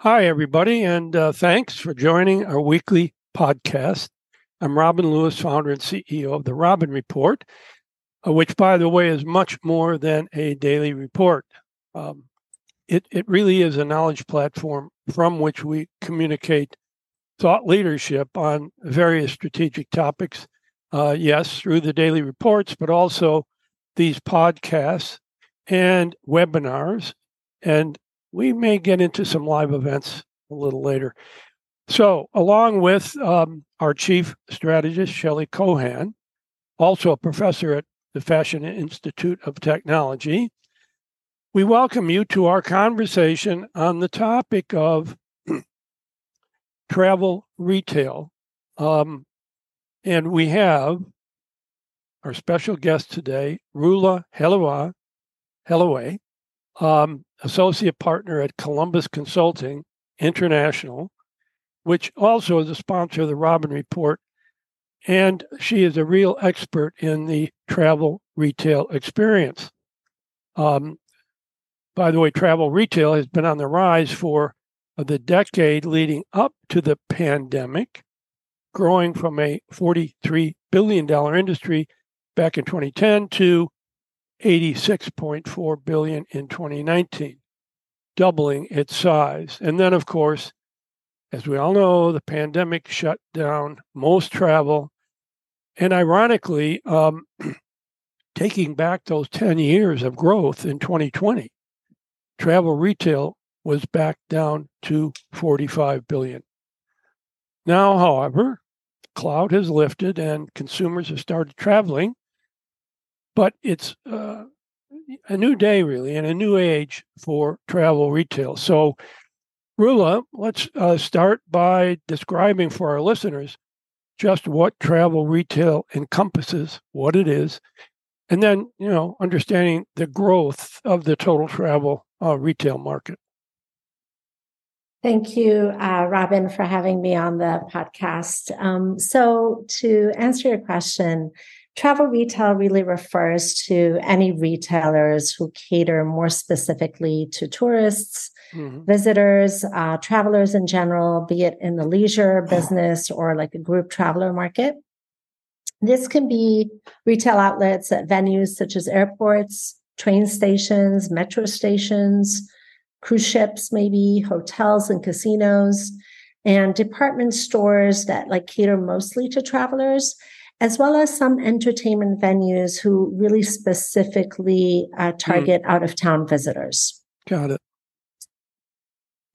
Hi, everybody, and uh, thanks for joining our weekly podcast. I'm Robin Lewis, founder and CEO of the Robin Report, uh, which, by the way, is much more than a daily report. Um, it, it really is a knowledge platform from which we communicate thought leadership on various strategic topics. Uh, yes, through the daily reports, but also these podcasts and webinars and we may get into some live events a little later. So, along with um, our chief strategist, Shelley Kohan, also a professor at the Fashion Institute of Technology, we welcome you to our conversation on the topic of travel retail. Um, and we have our special guest today, Roula Heleiwa, Heleiwa um, associate partner at Columbus Consulting International, which also is a sponsor of the Robin Report. And she is a real expert in the travel retail experience. Um, by the way, travel retail has been on the rise for the decade leading up to the pandemic, growing from a $43 billion industry back in 2010 to 86.4 billion in 2019, doubling its size. And then, of course, as we all know, the pandemic shut down most travel. And ironically, um, taking back those 10 years of growth in 2020, travel retail was back down to 45 billion. Now, however, cloud has lifted and consumers have started traveling but it's uh, a new day, really, and a new age for travel retail. So, Roula, let's uh, start by describing for our listeners just what travel retail encompasses, what it is, and then, you know, understanding the growth of the total travel uh, retail market. Thank you, uh, Robin, for having me on the podcast. Um, so, to answer your question, Travel retail really refers to any retailers who cater more specifically to tourists, mm-hmm. visitors, uh, travelers in general, be it in the leisure business or like a group traveler market. This can be retail outlets at venues such as airports, train stations, metro stations, cruise ships, maybe hotels and casinos, and department stores that like cater mostly to travelers as well as some entertainment venues who really specifically uh, hmm. target mm. out of town visitors. Got it.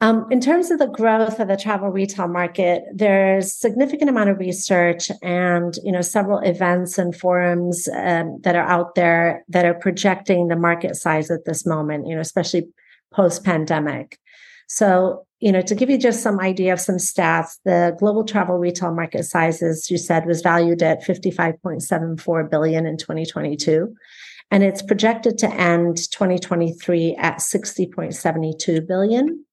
Um, in terms of the growth of the travel retail market, there's significant amount of research and you know several events and forums um, that are out there that are projecting the market size at this moment. You know, especially post pandemic. So you know, to give you just some idea of some stats, the global travel retail market size, as you said, was valued at 55.74 billion in 2022. And it's projected to end 2023 at 60.72 billion.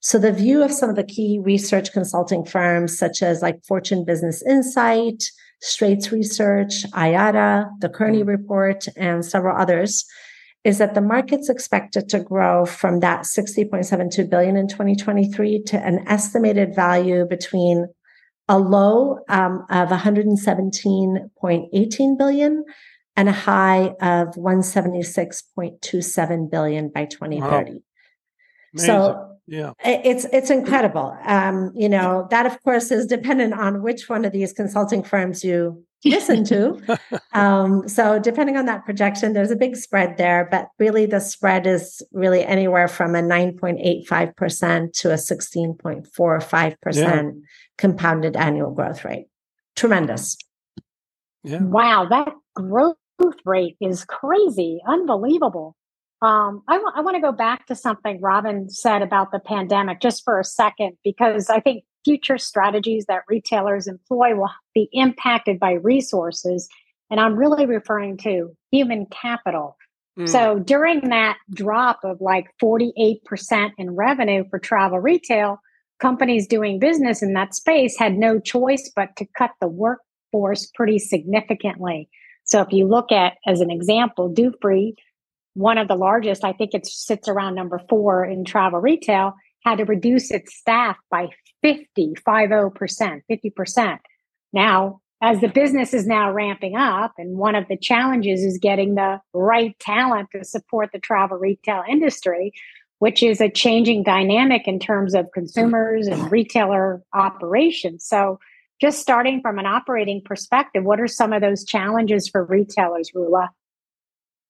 So the view of some of the key research consulting firms, such as like Fortune Business Insight, Straits Research, IATA, the Kearney. Report, and several others, is that the market's expected to grow from that 60.72 billion in 2023 to an estimated value between a low um, of 117.18 billion and a high of 176.27 billion by 2030. Wow. So yeah it's it's incredible um, you know that of course is dependent on which one of these consulting firms you listen to. um, so depending on that projection, there's a big spread there, but really the spread is really anywhere from a 9.85% to a 16.45% yeah. compounded annual growth rate. Tremendous. Yeah. Wow, that growth rate is crazy, unbelievable. Um, I, w- I want to go back to something Robin said about the pandemic just for a second, because I think future strategies that retailers employ will be impacted by resources. And I'm really referring to human capital. Mm. So during that drop of like 48% in revenue for travel retail, companies doing business in that space had no choice but to cut the workforce pretty significantly. So if you look at, as an example, Dufry, one of the largest, I think it sits around number four in travel retail, had to reduce its staff by 50, 50%, 50%. Now, as the business is now ramping up, and one of the challenges is getting the right talent to support the travel retail industry, which is a changing dynamic in terms of consumers and retailer operations. So, just starting from an operating perspective, what are some of those challenges for retailers, Roula?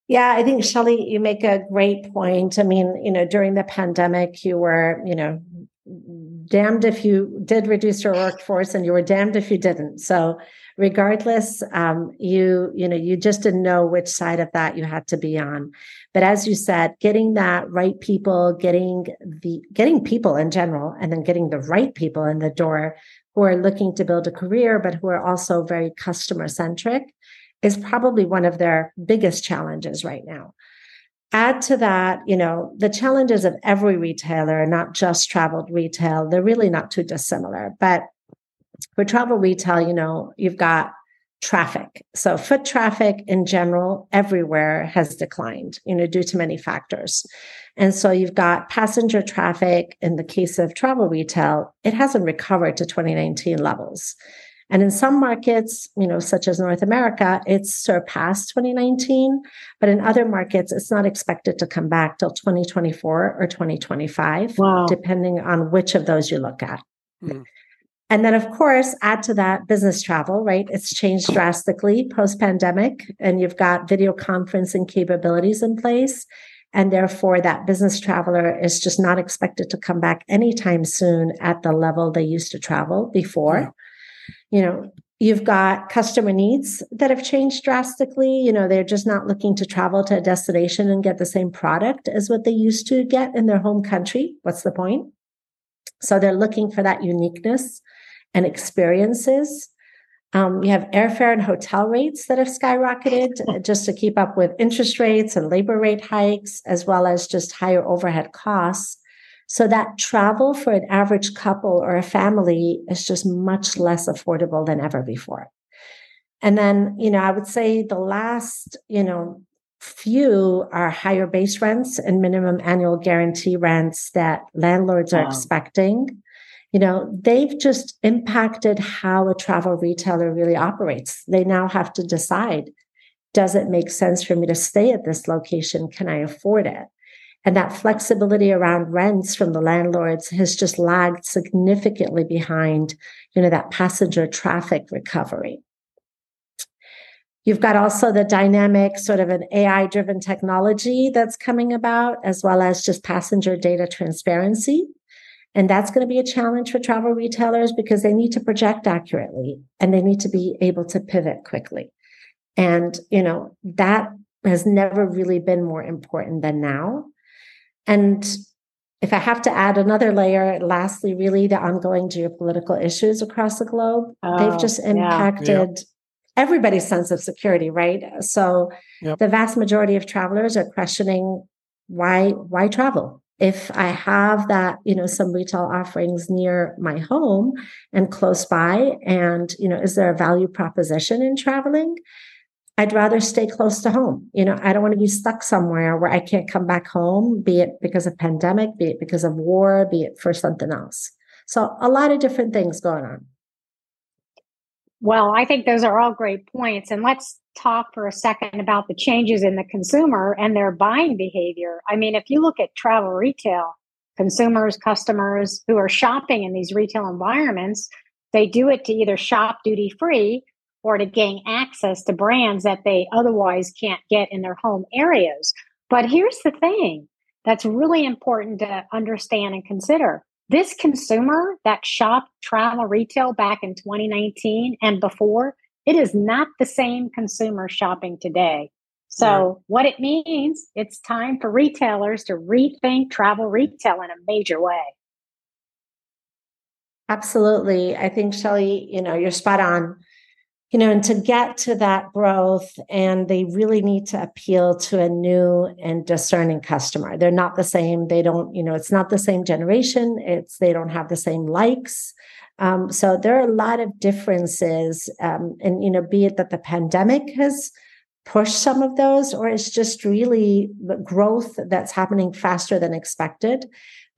Yeah, I think Shelley, you make a great point. I mean, you know, during the pandemic, you were, you know, damned if you did reduce your workforce and you were damned if you didn't. So regardless um, you you know you just didn't know which side of that you had to be on. But as you said getting that right people getting the getting people in general and then getting the right people in the door who are looking to build a career but who are also very customer centric is probably one of their biggest challenges right now add to that, you know, the challenges of every retailer, not just travel retail, they're really not too dissimilar. But for travel retail, you know, you've got traffic. So foot traffic in general everywhere has declined, you know, due to many factors. And so you've got passenger traffic in the case of travel retail, it hasn't recovered to 2019 levels. And in some markets, you know, such as North America, it's surpassed 2019. But in other markets, it's not expected to come back till 2024 or 2025, wow. depending on which of those you look at. Mm. And then, of course, add to that business travel, right? It's changed drastically post pandemic, and you've got video conferencing capabilities in place. And therefore, that business traveler is just not expected to come back anytime soon at the level they used to travel before. You know you've got customer needs that have changed drastically. You know they're just not looking to travel to a destination and get the same product as what they used to get in their home country. What's the point? So they're looking for that uniqueness and experiences. Um, you have airfare and hotel rates that have skyrocketed just to keep up with interest rates and labor rate hikes as well as just higher overhead costs so that travel for an average couple or a family is just much less affordable than ever before. And then, you know, I would say the last, you know, few are higher base rents and minimum annual guarantee rents that landlords are wow. expecting. You know, they've just impacted how a travel retailer really operates. They now have to decide does it make sense for me to stay at this location? Can I afford it? And that flexibility around rents from the landlords has just lagged significantly behind, you know, that passenger traffic recovery. You've got also the dynamic sort of an AI driven technology that's coming about, as well as just passenger data transparency. And that's going to be a challenge for travel retailers because they need to project accurately and they need to be able to pivot quickly. And, you know, that has never really been more important than now. And if I have to add another layer, lastly, really the ongoing geopolitical issues across the globe, oh, they've just impacted yeah. everybody's sense of security, right? So yep. the vast majority of travelers are questioning why why travel? If I have that, you know, some retail offerings near my home and close by, and you know, is there a value proposition in traveling? I'd rather stay close to home. You know, I don't want to be stuck somewhere where I can't come back home, be it because of pandemic, be it because of war, be it for something else. So a lot of different things going on. Well, I think those are all great points. And let's talk for a second about the changes in the consumer and their buying behavior. I mean, if you look at travel retail, consumers, customers who are shopping in these retail environments, they do it to either shop duty free or to gain access to brands that they otherwise can't get in their home areas. But here's the thing that's really important to understand and consider. This consumer that shopped travel retail back in 2019 and before, it is not the same consumer shopping today. So, what it means, it's time for retailers to rethink travel retail in a major way. Absolutely. I think, Shelley, you know, you're spot on you know, and to get to that growth, and they really need to appeal to a new and discerning customer. They're not the same. They don't, you know, it's not the same generation. It's they don't have the same likes. Um, so there are a lot of differences, um, and you know, be it that the pandemic has pushed some of those, or it's just really the growth that's happening faster than expected.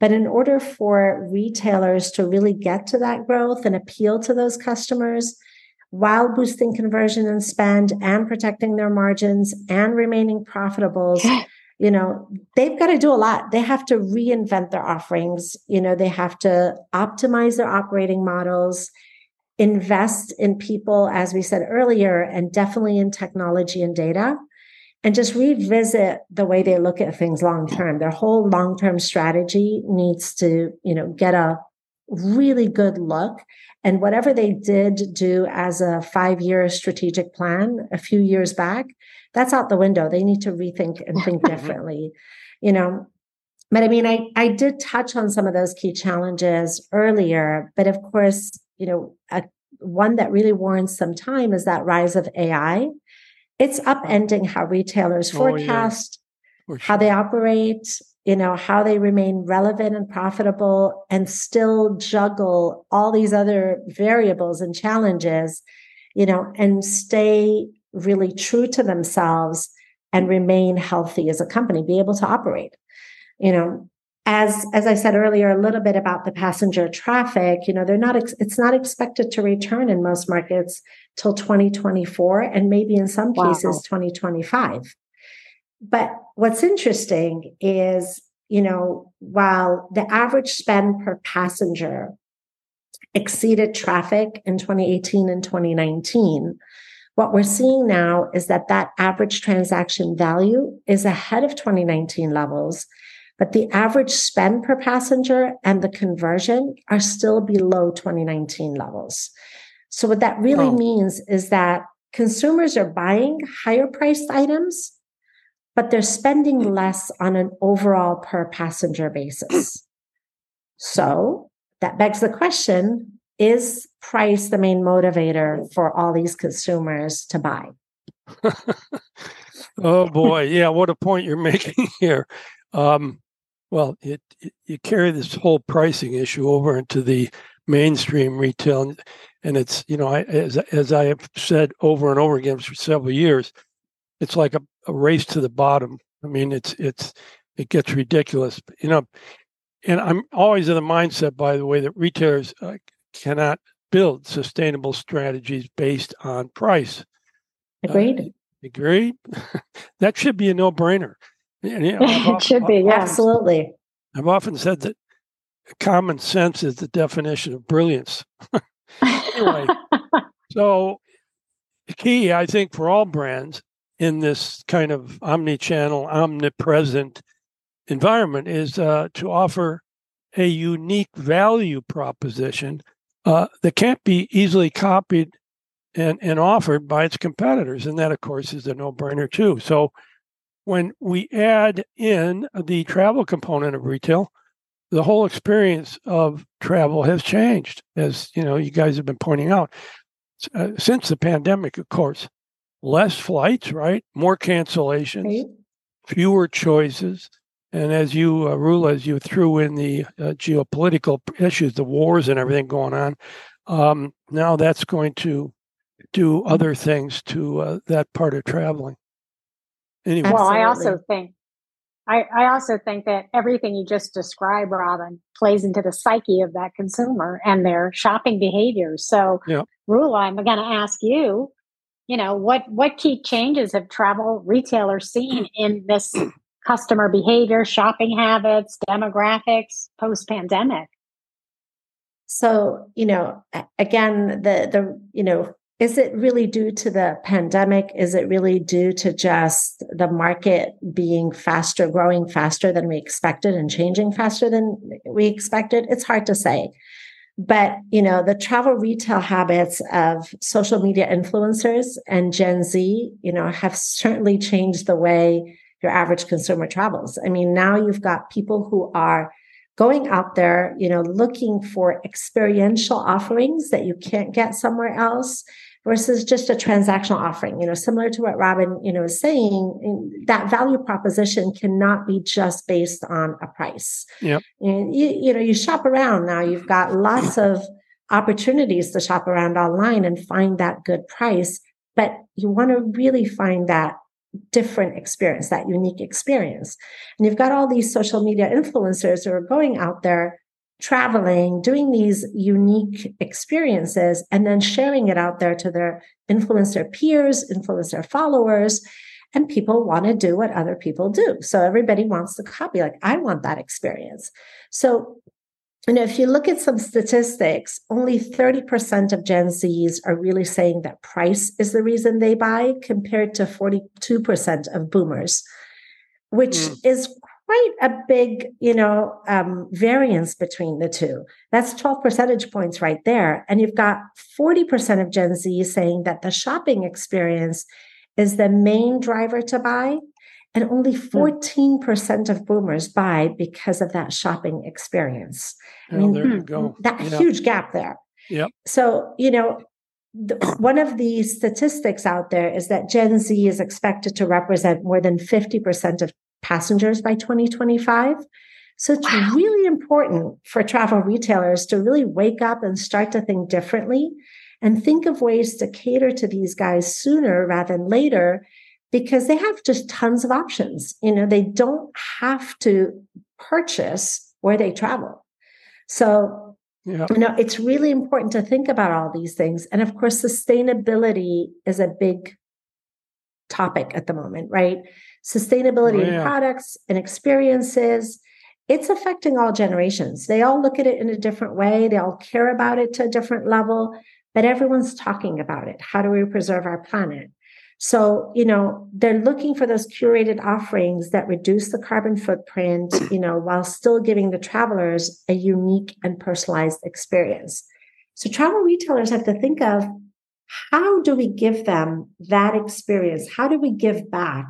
But in order for retailers to really get to that growth and appeal to those customers, while boosting conversion and spend and protecting their margins and remaining profitable, you know, they've got to do a lot. They have to reinvent their offerings. You know, they have to optimize their operating models, invest in people, as we said earlier, and definitely in technology and data and just revisit the way they look at things long term. Their whole long term strategy needs to, you know, get a really good look. And whatever they did do as a five year strategic plan a few years back, that's out the window. They need to rethink and think differently, you know. But I mean, I, I did touch on some of those key challenges earlier, but of course, you know, a, one that really warrants some time is that rise of AI it's upending how retailers forecast, oh, yeah. sure. how they operate, you know, how they remain relevant and profitable and still juggle all these other variables and challenges, you know, and stay really true to themselves and remain healthy as a company, be able to operate. You know, as as I said earlier, a little bit about the passenger traffic. You know, they're not. Ex- it's not expected to return in most markets till 2024 and maybe in some wow. cases 2025. But what's interesting is, you know, while the average spend per passenger exceeded traffic in 2018 and 2019, what we're seeing now is that that average transaction value is ahead of 2019 levels, but the average spend per passenger and the conversion are still below 2019 levels. So, what that really oh. means is that consumers are buying higher priced items, but they're spending less on an overall per passenger basis. So, that begs the question is price the main motivator for all these consumers to buy? oh boy, yeah, what a point you're making here. Um, well, it, it, you carry this whole pricing issue over into the mainstream retail, and it's you know I, as as I have said over and over again for several years, it's like a, a race to the bottom. I mean, it's it's it gets ridiculous, you know. And I'm always in the mindset, by the way, that retailers uh, cannot build sustainable strategies based on price. Agreed. Uh, agreed. that should be a no-brainer. And, you know, it should be, yeah. absolutely. I've often said that common sense is the definition of brilliance. anyway, so the key, I think, for all brands in this kind of omni-channel, omnipresent environment is uh, to offer a unique value proposition uh, that can't be easily copied and, and offered by its competitors. And that, of course, is a no-brainer too. So when we add in the travel component of retail, the whole experience of travel has changed, as you know, you guys have been pointing out uh, since the pandemic. Of course, less flights, right? More cancellations, right. fewer choices, and as you, uh, Roula, as you threw in the uh, geopolitical issues, the wars and everything going on, um, now that's going to do other things to uh, that part of traveling. Anyway. Well, I also think I, I also think that everything you just described, Robin, plays into the psyche of that consumer and their shopping behaviors. So, yeah. Roula, I'm going to ask you, you know, what what key changes have travel retailers seen in this customer behavior, shopping habits, demographics post pandemic? So, you know, again, the the you know is it really due to the pandemic? Is it really due to just the market being faster, growing faster than we expected and changing faster than we expected? It's hard to say. But, you know, the travel retail habits of social media influencers and Gen Z, you know, have certainly changed the way your average consumer travels. I mean, now you've got people who are going out there, you know, looking for experiential offerings that you can't get somewhere else versus just a transactional offering. You know, similar to what Robin, you know, is saying, that value proposition cannot be just based on a price. Yep. And you, you know, you shop around now, you've got lots of opportunities to shop around online and find that good price, but you want to really find that different experience, that unique experience. And you've got all these social media influencers who are going out there traveling, doing these unique experiences, and then sharing it out there to their influencer peers, influencer followers. And people want to do what other people do. So everybody wants to copy, like, I want that experience. So you know, if you look at some statistics, only 30% of Gen Zs are really saying that price is the reason they buy, compared to 42% of boomers, which mm. is quite a big, you know, um, variance between the two. That's 12 percentage points right there. And you've got 40% of Gen Z saying that the shopping experience is the main driver to buy. And only 14% hmm. of boomers buy because of that shopping experience. I mean, there you go. That yeah. huge gap there. Yep. So, you know, the, one of the statistics out there is that Gen Z is expected to represent more than 50% of passengers by 2025. So it's wow. really important for travel retailers to really wake up and start to think differently and think of ways to cater to these guys sooner rather than later because they have just tons of options. You know, they don't have to purchase where they travel. So, yeah. you know, it's really important to think about all these things. And of course, sustainability is a big topic at the moment, right? Sustainability oh, yeah. in products and experiences. It's affecting all generations. They all look at it in a different way. They all care about it to a different level, but everyone's talking about it. How do we preserve our planet? So, you know, they're looking for those curated offerings that reduce the carbon footprint, you know, while still giving the travelers a unique and personalized experience. So travel retailers have to think of how do we give them that experience? How do we give back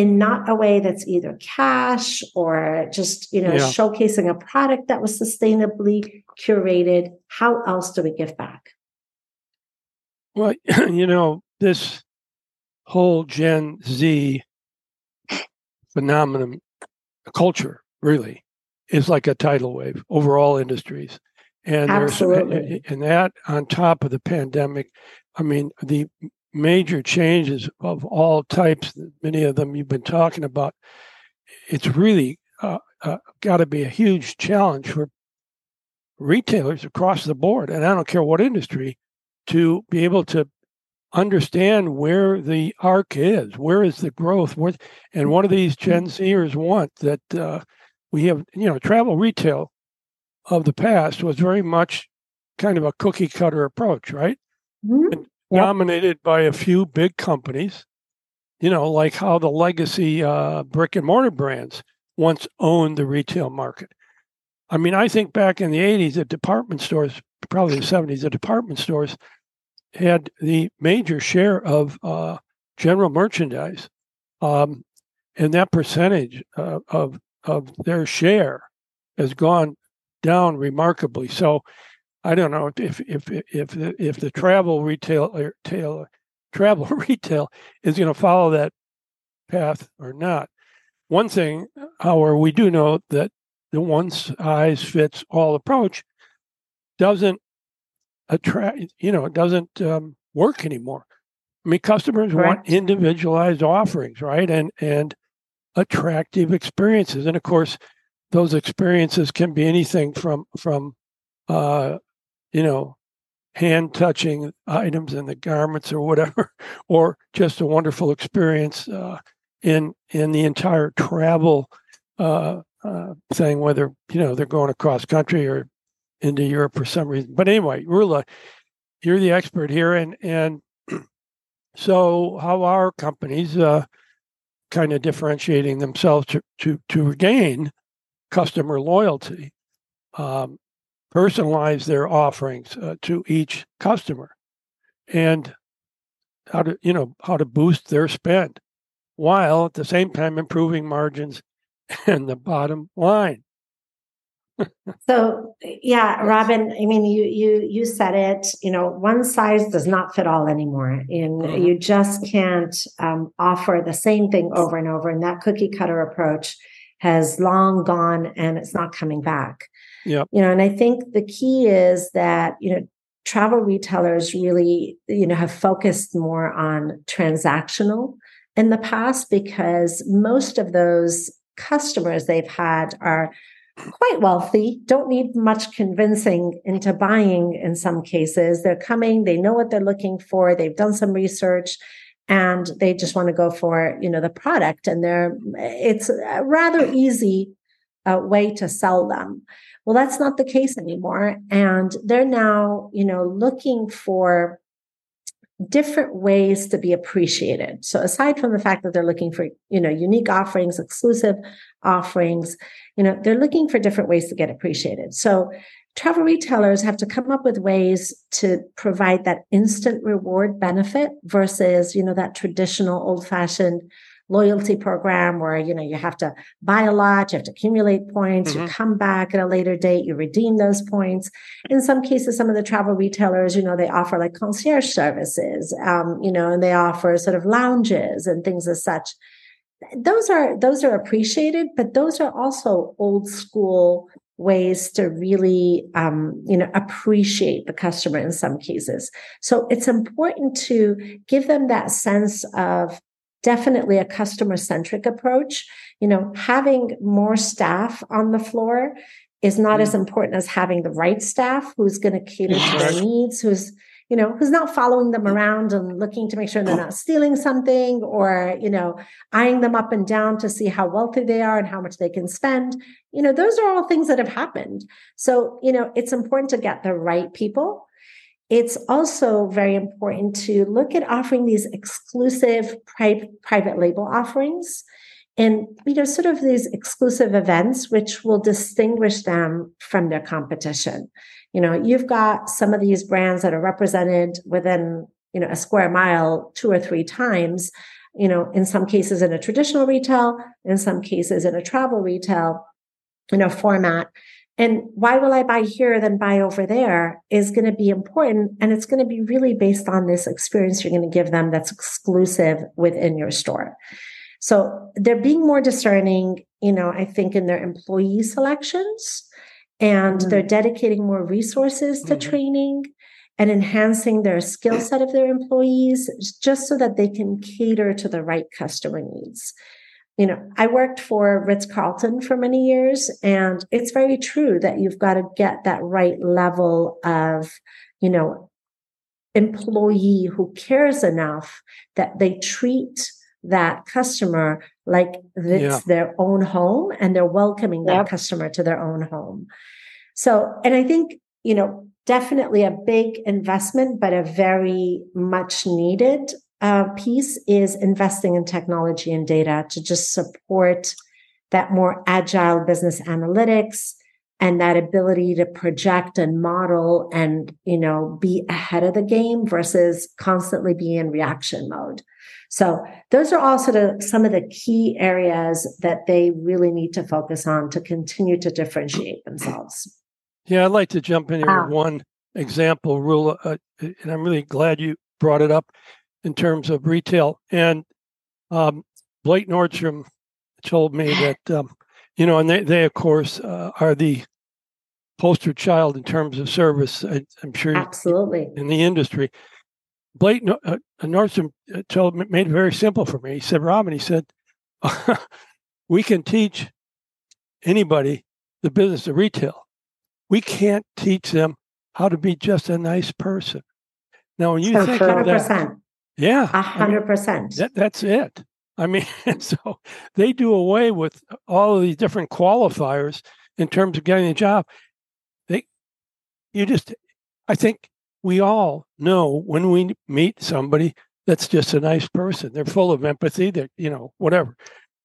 in not a way that's either cash or just, you know, yeah. showcasing a product that was sustainably curated? How else do we give back? Well, you know, this whole Gen Z phenomenon, culture really is like a tidal wave over all industries. And Absolutely. and that on top of the pandemic, I mean, the major changes of all types, many of them you've been talking about, it's really uh, uh, got to be a huge challenge for retailers across the board, and I don't care what industry, to be able to understand where the arc is, where is the growth, what, and what do these Gen Zers want that uh, we have, you know, travel retail of the past was very much kind of a cookie cutter approach, right? Mm-hmm. Yep. Dominated by a few big companies, you know, like how the legacy uh, brick and mortar brands once owned the retail market. I mean, I think back in the 80s, the department stores, probably the 70s, the department stores had the major share of uh, general merchandise, um, and that percentage uh, of of their share has gone down remarkably. So, I don't know if if if the, if the travel retail retail travel retail is going to follow that path or not. One thing, however, we do know that the one size fits all approach doesn't attract you know it doesn't um, work anymore i mean customers Correct. want individualized offerings right and and attractive experiences and of course those experiences can be anything from from uh you know hand touching items in the garments or whatever or just a wonderful experience uh, in in the entire travel uh, uh, thing whether you know they're going across country or into Europe for some reason. But anyway, Roula, you're the expert here, and and so how are companies uh, kind of differentiating themselves to to to regain customer loyalty, um, personalize their offerings uh, to each customer, and how to you know how to boost their spend, while at the same time improving margins and the bottom line. So yeah robin i mean you you you said it you know one size does not fit all anymore and mm-hmm. you just can't um, offer the same thing over and over and that cookie cutter approach has long gone and it's not coming back yeah you know and i think the key is that you know travel retailers really you know have focused more on transactional in the past because most of those customers they've had are quite wealthy, don't need much convincing into buying in some cases. They're coming, they know what they're looking for, they've done some research and they just want to go for, you know, the product and they're it's a rather easy uh, way to sell them. Well, that's not the case anymore and they're now, you know, looking for different ways to be appreciated. So aside from the fact that they're looking for, you know, unique offerings, exclusive offerings, you know, they're looking for different ways to get appreciated. So travel retailers have to come up with ways to provide that instant reward benefit versus, you know, that traditional old fashioned loyalty program where you know you have to buy a lot you have to accumulate points mm-hmm. you come back at a later date you redeem those points. In some cases some of the travel retailers you know they offer like concierge services um, you know and they offer sort of lounges and things as such. Those are those are appreciated but those are also old school ways to really um, you know appreciate the customer in some cases. So it's important to give them that sense of definitely a customer centric approach. You know, having more staff on the floor is not mm-hmm. as important as having the right staff who's going to cater to their needs, who's you know, who's not following them around and looking to make sure they're not stealing something or, you know, eyeing them up and down to see how wealthy they are and how much they can spend. You know, those are all things that have happened. So, you know, it's important to get the right people it's also very important to look at offering these exclusive pri- private label offerings and you know sort of these exclusive events which will distinguish them from their competition. You know you've got some of these brands that are represented within you know a square mile two or three times you know in some cases in a traditional retail in some cases in a travel retail you know format and why will I buy here than buy over there is going to be important. And it's going to be really based on this experience you're going to give them that's exclusive within your store. So they're being more discerning, you know, I think in their employee selections and mm-hmm. they're dedicating more resources to mm-hmm. training and enhancing their skill set of their employees just so that they can cater to the right customer needs you know, I worked for Ritz Carlton for many years, and it's very true that you've got to get that right level of, you know, employee who cares enough that they treat that customer like it's yeah. their own home and they're welcoming that customer to their own home. So, and I think, you know, definitely a big investment, but a very much needed uh, piece is investing in technology and data to just support that more agile business analytics and that ability to project and model and you know be ahead of the game versus constantly be in reaction mode. So those are also the, some of the key areas that they really need to focus on to continue to differentiate themselves. Yeah i'd like to jump in here wow. with one example rule uh, and i'm really glad you brought it up in terms of retail. And um, Blake Nordstrom told me that, um, you know, and they, they of course, uh, are the poster child in terms of service. I, am sure absolutely in the industry. Blake uh, Nordstrom uh, told made it very simple for me. He said, "Robin," he said, "we can teach anybody the business of retail. We can't teach them how to be just a nice person." Now, when you so think 100%. of that, yeah. A hundred percent. That's it. I mean, so they do away with all of these different qualifiers in terms of getting a job. They, you just, I think we all know when we meet somebody that's just a nice person. They're full of empathy. They're, you know, whatever.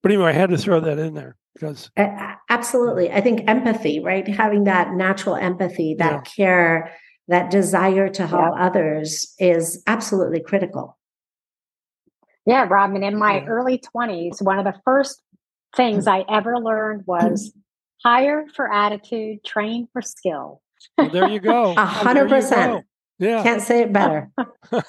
But anyway, I had to throw that in there because absolutely, I think empathy, right? Having that natural empathy, that yeah. care, that desire to help yeah. others is absolutely critical. Yeah, Robin, in my yeah. early 20s, one of the first things mm. I ever learned was mm. hire for attitude, train for skill. Well, there you go. A hundred percent. Yeah. Can't say it better.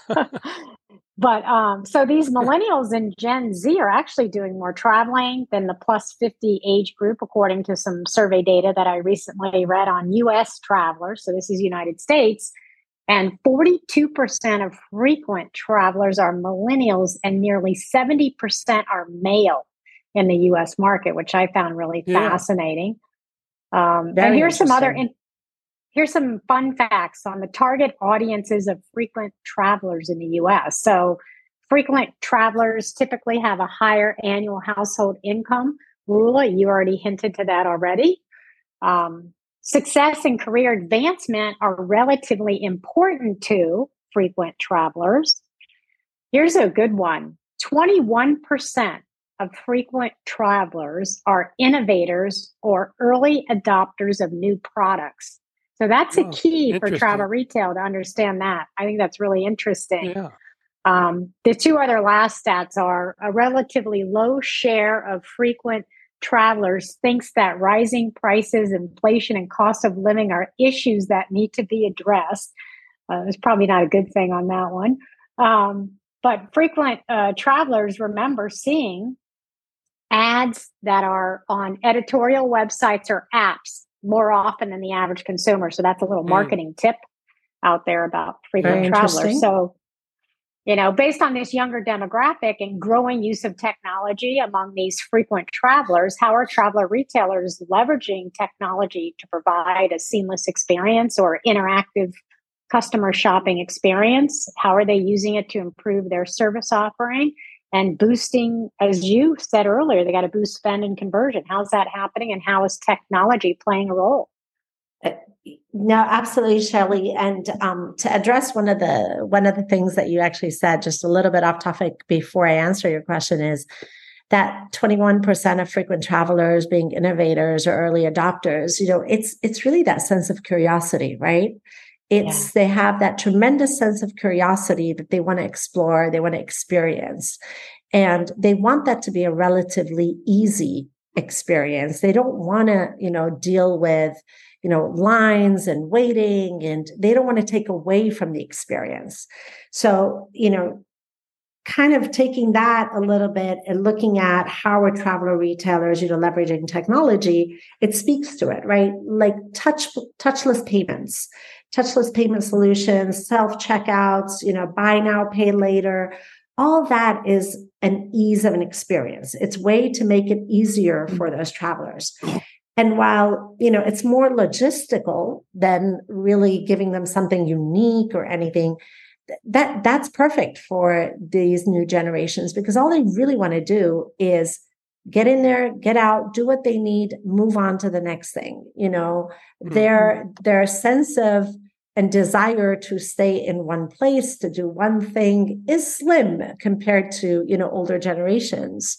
but um, so these millennials and Gen Z are actually doing more traveling than the plus 50 age group, according to some survey data that I recently read on US travelers. So this is United States. And 42% of frequent travelers are millennials, and nearly 70% are male in the US market, which I found really yeah. fascinating. Um, and here's some other in, here's some fun facts on the target audiences of frequent travelers in the US. So frequent travelers typically have a higher annual household income. Roula, you already hinted to that already. Um, success and career advancement are relatively important to frequent travelers. Here's a good one 21% of frequent travelers are innovators or early adopters of new products. So that's oh, a key for travel retail to understand that. I think that's really interesting. Yeah. Um, the two other last stats are a relatively low share of frequent travelers thinks that rising prices, inflation, and cost of living are issues that need to be addressed. Uh, it's probably not a good thing on that one. Um, but frequent uh, travelers remember seeing ads that are on editorial websites or apps more often than the average consumer. So that's a little mm. marketing tip out there about frequent travelers. So, you know, based on this younger demographic and growing use of technology among these frequent travelers, how are traveler retailers leveraging technology to provide a seamless experience or interactive customer shopping experience? How are they using it to improve their service offering? And boosting, as you said earlier, they got to boost spend and conversion. How's that happening, and how is technology playing a role? Uh, no, absolutely, Shelley. And um, to address one of the one of the things that you actually said, just a little bit off topic before I answer your question, is that 21% of frequent travelers being innovators or early adopters. You know, it's it's really that sense of curiosity, right? It's yeah. they have that tremendous sense of curiosity that they want to explore, they want to experience. And they want that to be a relatively easy experience. They don't want to, you know, deal with, you know, lines and waiting and they don't want to take away from the experience. So, you know, kind of taking that a little bit and looking at how are traveler retailers, you know, leveraging technology, it speaks to it, right? Like touch touchless payments touchless payment solutions, self checkouts, you know, buy now, pay later. All that is an ease of an experience. It's way to make it easier for those travelers. And while, you know, it's more logistical than really giving them something unique or anything, that that's perfect for these new generations because all they really want to do is get in there get out do what they need move on to the next thing you know mm-hmm. their their sense of and desire to stay in one place to do one thing is slim compared to you know older generations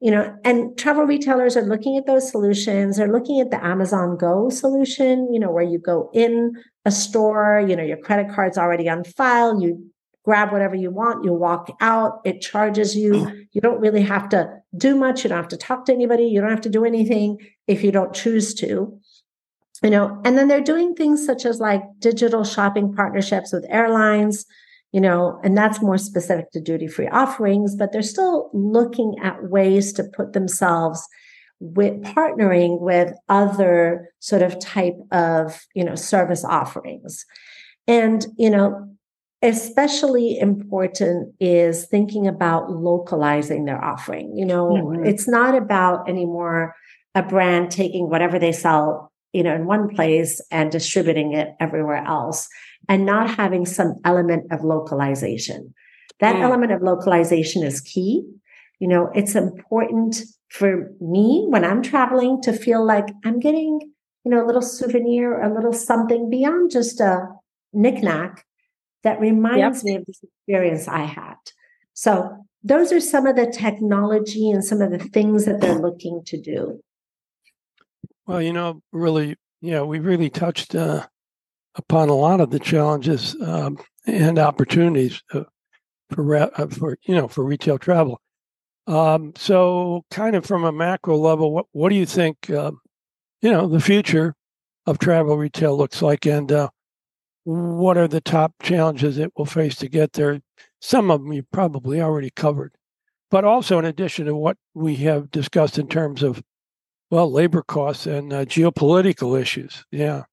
you know and travel retailers are looking at those solutions they're looking at the amazon go solution you know where you go in a store you know your credit card's already on file you grab whatever you want, you walk out, it charges you. Mm. You don't really have to do much. You don't have to talk to anybody. You don't have to do anything if you don't choose to. You know, and then they're doing things such as like digital shopping partnerships with airlines, you know, and that's more specific to duty free offerings, but they're still looking at ways to put themselves with partnering with other sort of type of, you know, service offerings. And, you know, especially important is thinking about localizing their offering. You know, mm-hmm. it's not about anymore a brand taking whatever they sell, you know, in one place and distributing it everywhere else and not having some element of localization. That yeah. element of localization is key. You know, it's important for me when I'm traveling to feel like I'm getting, you know, a little souvenir, a little something beyond just a knickknack that reminds yep. me of this experience I had. So those are some of the technology and some of the things that they're looking to do. Well, you know, really, yeah, we really touched uh, upon a lot of the challenges um, and opportunities uh, for uh, for you know for retail travel. Um, so, kind of from a macro level, what what do you think? Um, you know, the future of travel retail looks like, and uh, what are the top challenges it will face to get there? Some of them you probably already covered, but also in addition to what we have discussed in terms of, well, labor costs and uh, geopolitical issues. Yeah.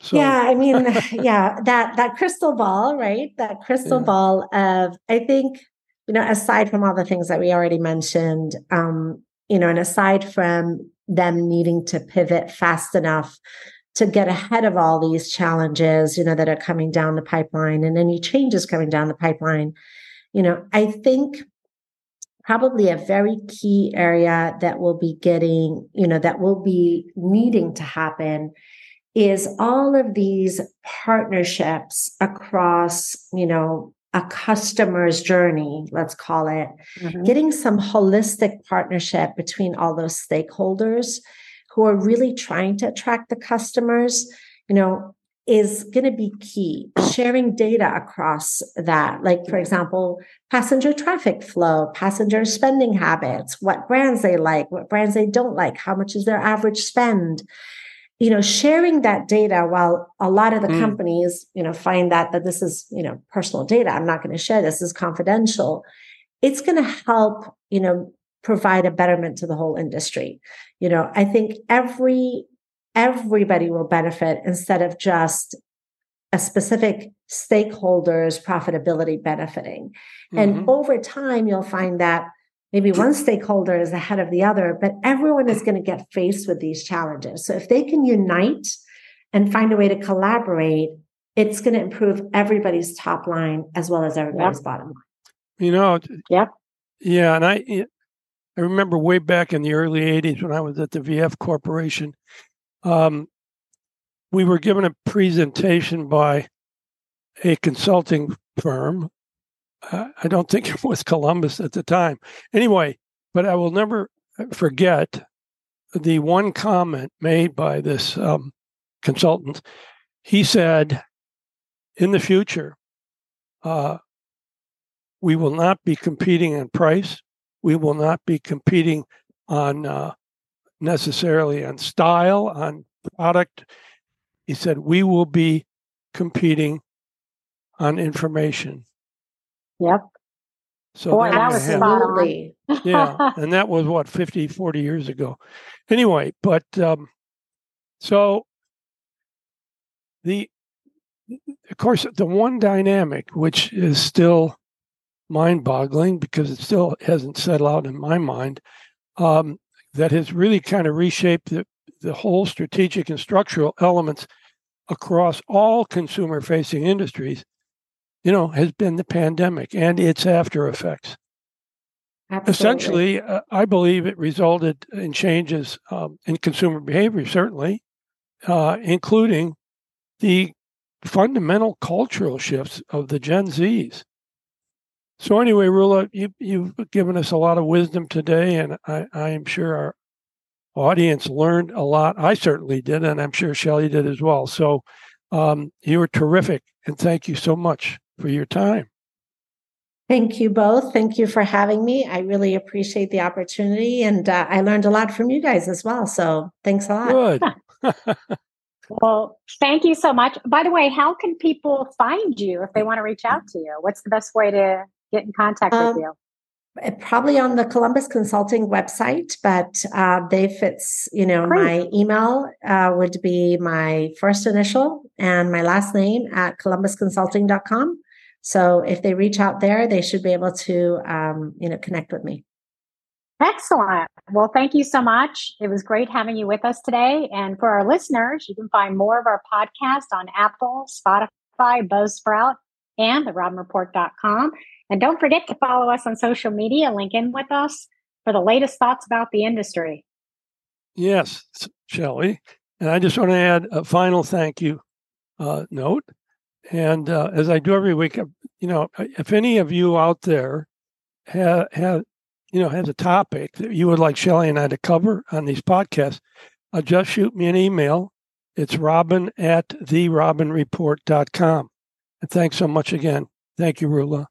So. Yeah, I mean, yeah, that that crystal ball, right? That crystal yeah. ball of I think, you know, aside from all the things that we already mentioned, um, you know, and aside from them needing to pivot fast enough to get ahead of all these challenges, you know, that are coming down the pipeline and any changes coming down the pipeline, you know, I think probably a very key area that will be getting, you know, that will be needing to happen is all of these partnerships across, you know, a customer's journey, let's call it, mm-hmm. getting some holistic partnership between all those stakeholders who are really trying to attract the customers, you know, is going to be key. Sharing data across that, like, for example, passenger traffic flow, passenger spending habits, what brands they like, what brands they don't like, how much is their average spend. You know, sharing that data while a lot of the mm. companies, you know, find that that this is, you know, personal data. I'm not going to share this, this is confidential. It's going to help, you know, provide a betterment to the whole industry. You know, I think every everybody will benefit instead of just a specific stakeholder's profitability benefiting. Mm-hmm. And over time, you'll find that maybe one stakeholder is ahead of the other, but everyone is going to get faced with these challenges. So if they can unite and find a way to collaborate, it's going to improve everybody's top line as well as everybody's yep. bottom line. You know, yep. Yeah, and I I remember way back in the early 80s when I was at the VF Corporation, um, we were given a presentation by a consulting firm. Uh, I don't think it was Columbus at the time. Anyway, but I will never forget the one comment made by this um, consultant. He said, in the future, uh, we will not be competing on price. We will not be competing on uh, necessarily on style, on product. He said, we will be competing on information. Yep. So Boy, that was absolutely. yeah. And that was what, 50, 40 years ago. Anyway, but um, so the, of course, the one dynamic which is still mind boggling because it still hasn't settled out in my mind um, that has really kind of reshaped the, the whole strategic and structural elements across all consumer facing industries you know has been the pandemic and its after effects Absolutely. essentially uh, i believe it resulted in changes um, in consumer behavior certainly uh, including the fundamental cultural shifts of the gen z's so anyway, Roula, you, you've given us a lot of wisdom today, and I, I am sure our audience learned a lot. I certainly did, and I'm sure Shelley did as well. So um, you were terrific, and thank you so much for your time. Thank you both. Thank you for having me. I really appreciate the opportunity, and uh, I learned a lot from you guys as well. So thanks a lot. Good. well, thank you so much. By the way, how can people find you if they want to reach out to you? What's the best way to get in contact um, with you? Eh, probably on the Columbus Consulting website, but uh, they fits, you know, Great. my email uh, would be my first initial and my last name at columbusconsulting.com. So if they reach out there, they should be able to, um, you know, connect with me. Excellent. Well, thank you so much. It was great having you with us today. And for our listeners, you can find more of our podcast on Apple, Spotify, Buzzsprout, and the robinreport.com. And don't forget to follow us on social media, link in with us for the latest thoughts about the industry. Yes, Shelley. And I just want to add a final thank you uh, note. And uh, as I do every week, you know, if any of you out there have, have you know, has a topic that you would like Shelley and I to cover on these podcasts, uh, just shoot me an email. It's robin at therobinreport.com. And thanks so much again. Thank you, Roula.